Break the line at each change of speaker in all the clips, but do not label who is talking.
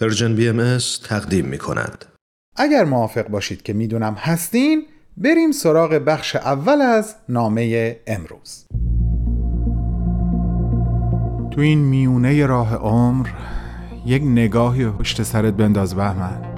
Persian BM تقدیم می کند.
اگر موافق باشید که می‌دونم هستین بریم سراغ بخش اول از نامه امروز تو این میونه راه عمر یک نگاهی پشت سرت بنداز بهمن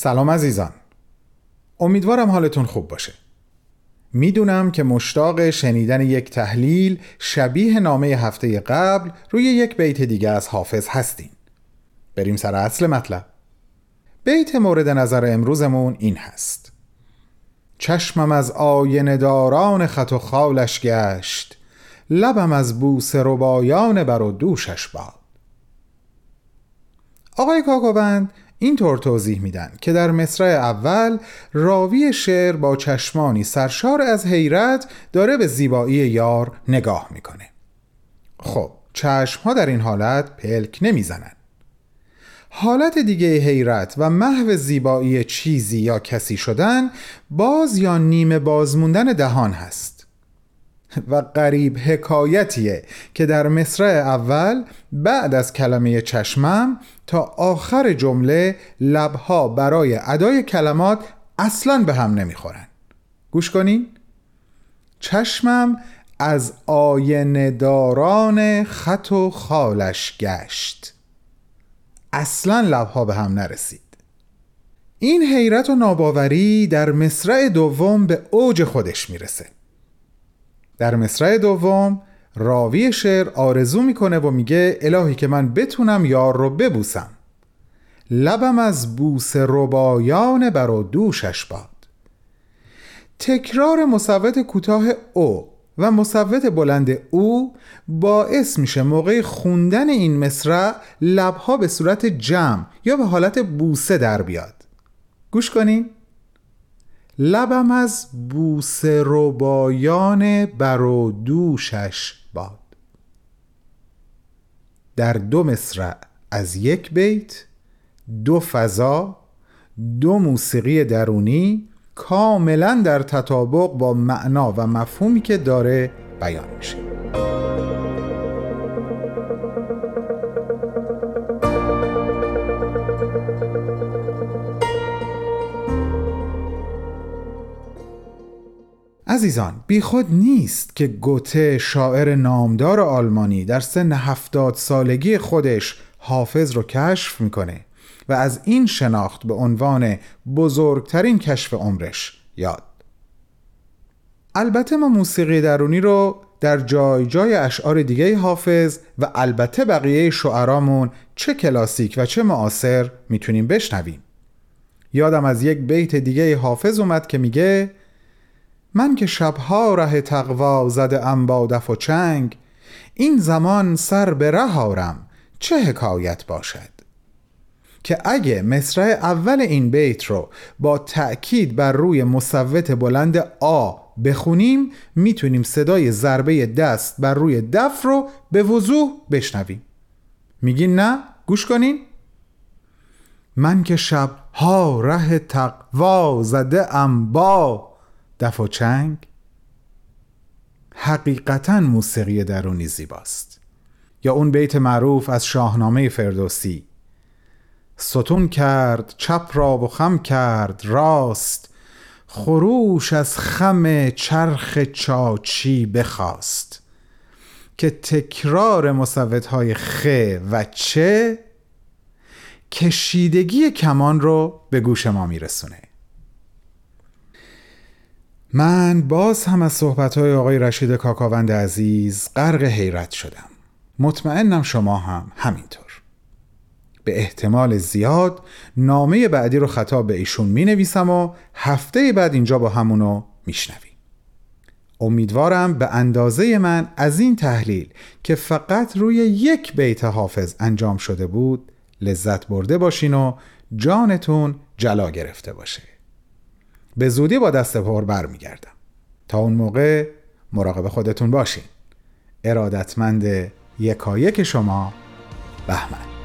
سلام عزیزان. امیدوارم حالتون خوب باشه. می‌دونم که مشتاق شنیدن یک تحلیل شبیه نامه هفته قبل روی یک بیت دیگه از حافظ هستین. بریم سر اصل مطلب. بیت مورد نظر امروزمون این هست. چشمم از آینه داران خط و خالش گشت. لبم از بوس ربایان بر و دوشش باد. آقای کاکوبند اینطور توضیح میدن که در مصرع اول راوی شعر با چشمانی سرشار از حیرت داره به زیبایی یار نگاه می‌کنه. خب چشم ها در این حالت پلک نمی‌زنن. حالت دیگه حیرت و محو زیبایی چیزی یا کسی شدن باز یا نیمه بازموندن دهان هست. و قریب حکایتیه که در مصرع اول بعد از کلمه چشمم تا آخر جمله لبها برای ادای کلمات اصلا به هم نمی‌خورن. گوش کنین. چشمم از آینه داران خط و خالش گشت. اصلا لبها به هم نرسید. این حیرت و ناباوری در مصرع دوم به اوج خودش می‌رسه. در مصرع دوم راوی شعر آرزو می‌کنه و میگه الهی که من بتونم یار رو ببوسم. لبم از بوس ربایان بر و دوشش باد. تکرار مصوت کوتاه او و مصوت بلند او باعث میشه موقع خوندن این مصرع لبها به صورت جمع یا به حالت بوسه در بیاد. گوش کنین. لبم از بوس ربایان بر و دوشش باد. در دو مصرع از یک بیت دو فضا دو موسیقی درونی کاملا در تطابق با معنا و مفهومی که داره بیان میشه. عزیزان بیخود نیست که گوته شاعر نامدار آلمانی در سن هفتاد سالگی خودش حافظ رو کشف می‌کنه و از این شناخت به عنوان بزرگترین کشف عمرش یاد. البته ما موسیقی درونی رو در جای جای اشعار دیگه حافظ و البته بقیه شعرامون چه کلاسیک و چه معاصر می‌تونیم بشنویم. یادم از یک بیت دیگه حافظ اومد که میگه من که شبها ره تقوا زده ام با دف و چنگ این زمان سر به ره آرم چه حکایت باشد؟ که اگه مصرع اول این بیت رو با تأکید بر روی مصوت بلند آ بخونیم می‌تونیم صدای ضربه دست بر روی دف رو به وضوح بشنویم. میگین نه؟ گوش کنین. من که شب ها ره تقوا زده ام با دف و چنگ حقیقتا موسیقی درونی زیباست. یا اون بیت معروف از شاهنامه فردوسی. ستون کرد چپ را و خم کرد راست خروش از خم چرخ چاچی بخواست. که تکرار های خ و چه کشیدگی کمان رو به گوش ما میرسونه. من باز هم از های آقای رشید کاکاوند عزیز غرق حیرت شدم. مطمئنم شما هم همینطور. به احتمال زیاد نامه بعدی رو خطاب به ایشون می نویسم و هفته بعد اینجا با همونو میشنویم. امیدوارم به اندازه من از این تحلیل که فقط روی یک بیت حافظ انجام شده بود لذت برده باشین و جانتون جلا گرفته باشه. به زودی با دست پر برمیگردم. تا اون موقع مراقب خودتون باشین. ارادتمند یکایک شما بهمن.